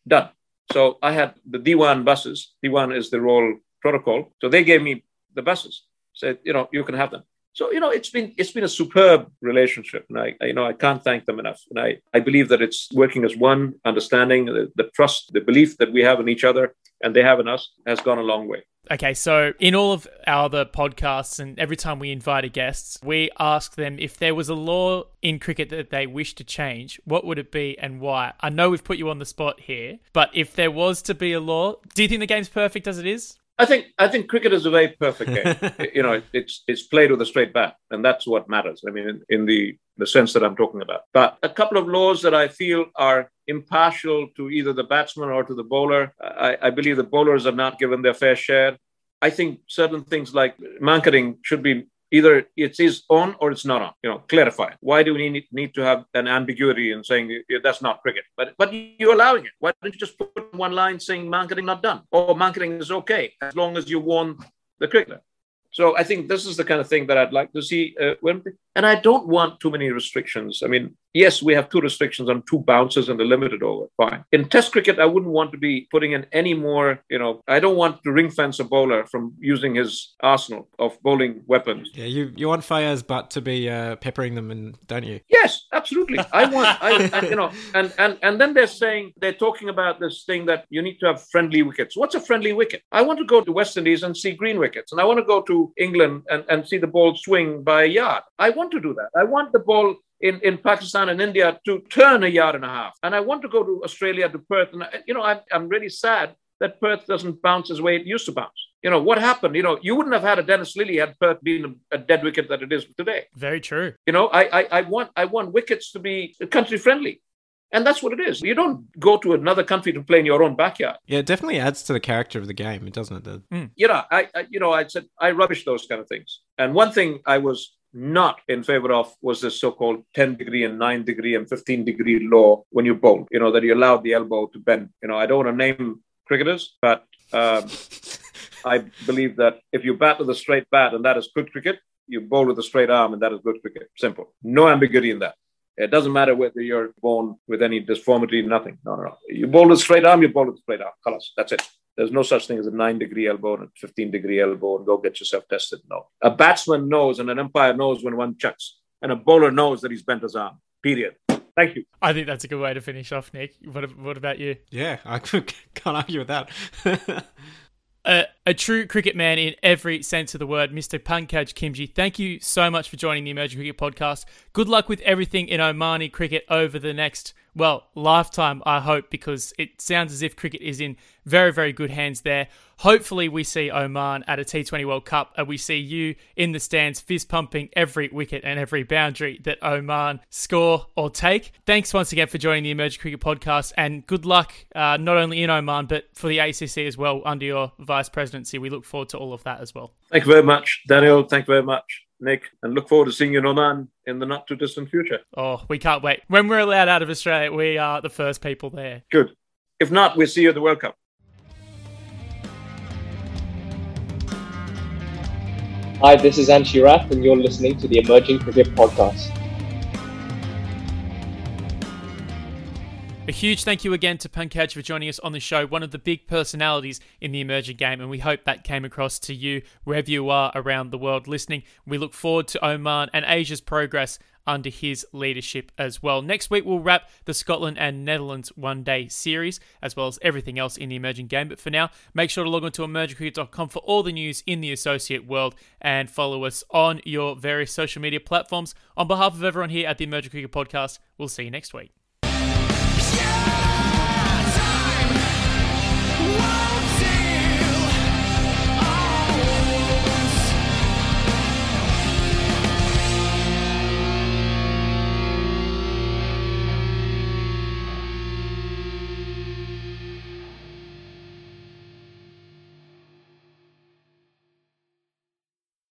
Done. So I had the D1 buses. D1 is the Royal protocol. So they gave me the buses said, you know, you can have them. So you know, it's been it's been a superb relationship, and I, you know I can't thank them enough. And I, I believe that it's working as one, understanding the, the trust, the belief that we have in each other and they have in us has gone a long way. Okay, so in all of our other podcasts and every time we invite a guest, we ask them if there was a law in cricket that they wish to change, what would it be and why? I know we've put you on the spot here, but if there was to be a law, do you think the game's perfect as it is? I think I think cricket is a very perfect game. <laughs> you know, it's it's played with a straight bat, and that's what matters. I mean, in, in, the the sense that I'm talking about. But a couple of laws that I feel are impartial to either the batsman or to the bowler. I, I believe the bowlers are not given their fair share. I think certain things like mankading should be either it is on or it's not on. You know, clarify. Why do we need, need to have an ambiguity in saying that's not cricket? But but you're allowing it. Why don't you just put one line saying mankading not done or mankading is okay as long as you warn the cricketer? So I think this is the kind of thing that I'd like to see. Uh, when, and I don't want too many restrictions. I mean, yes, we have two restrictions on two bounces and a limited over. Fine. In Test cricket, I wouldn't want to be putting in any more. You know, I don't want to ring fence a bowler from using his arsenal of bowling weapons. Yeah, you you want Fayez but to be uh, peppering them, and don't you? Yes, absolutely. I want. I, I, you know, <laughs> and and and then they're saying they're talking about this thing that you need to have friendly wickets. What's a friendly wicket? I want to go to West Indies and see green wickets, and I want to go to England and, and see the ball swing by a yard. I want to do that. I want the ball in, in Pakistan and India to turn a yard and a half. And I want to go to Australia, to Perth. And, you know, I'm, I'm really sad that Perth doesn't bounce as way it used to bounce. You know, what happened? You know, you wouldn't have had a Dennis Lillee had Perth been a dead wicket that it is today. Very true. You know, I, I, I want I want wickets to be country friendly. And that's what it is. You don't go to another country to play in your own backyard. Yeah, it definitely adds to the character of the game, doesn't it? The... Mm. You know, I, I, you know, I said I rubbish those kind of things. And one thing I was not in favor of was this so-called 10 degree and 9 degree and 15 degree law when you bowl. You know that you allowed the elbow to bend. You know, I don't want to name cricketers, but um, I believe that if you bat with a straight bat and that is good cricket, you bowl with a straight arm and that is good cricket. Simple. No ambiguity in that. It doesn't matter whether you're born with any disformity, nothing. No, no, no. You bowl with a straight arm, you bowl with a straight arm. Colors. That's it. There's no such thing as a nine degree elbow and a 15 degree elbow and go get yourself tested. No. A batsman knows and an umpire knows when one chucks, and a bowler knows that he's bent his arm. Period. Thank you. I think that's a good way to finish off, Nick. What, what about you? Yeah, I <laughs> can't argue with that. <laughs> a, a, true cricket man in every sense of the word, Mr. Pankaj Khimji. Thank you so much for joining the Emerging Cricket Podcast. Good luck with everything in Omani cricket over the next well, lifetime, I hope, because it sounds as if cricket is in very, very good hands there. Hopefully, we see Oman at a T20 World Cup and we see you in the stands fist pumping every wicket and every boundary that Oman score or take. Thanks once again for joining the Emerging Cricket Podcast and good luck uh, not only in Oman but for the ACC as well under your vice presidency. We look forward to all of that as well. Thank you very much, Daniel. Thank you very much. Nick, and look forward to seeing you in Oman in the not too distant future. Oh, we can't wait. When we're allowed out of Australia, we are the first people there. Good. If not, we'll see you at the World Cup. Hi, this is Anshi Rath, and you're listening to the Emerging Cricket Podcast. A huge thank you again to Pankaj for joining us on the show, one of the big personalities in the emerging game, and we hope that came across to you wherever you are around the world listening. We look forward to Oman and Asia's progress under his leadership as well. Next week, we'll wrap the Scotland and Netherlands one day series, as well as everything else in the emerging game. But for now, make sure to log on to emergingcricket.com for all the news in the associate world and follow us on your various social media platforms. On behalf of everyone here at the Emerging Cricket Podcast, we'll see you next week.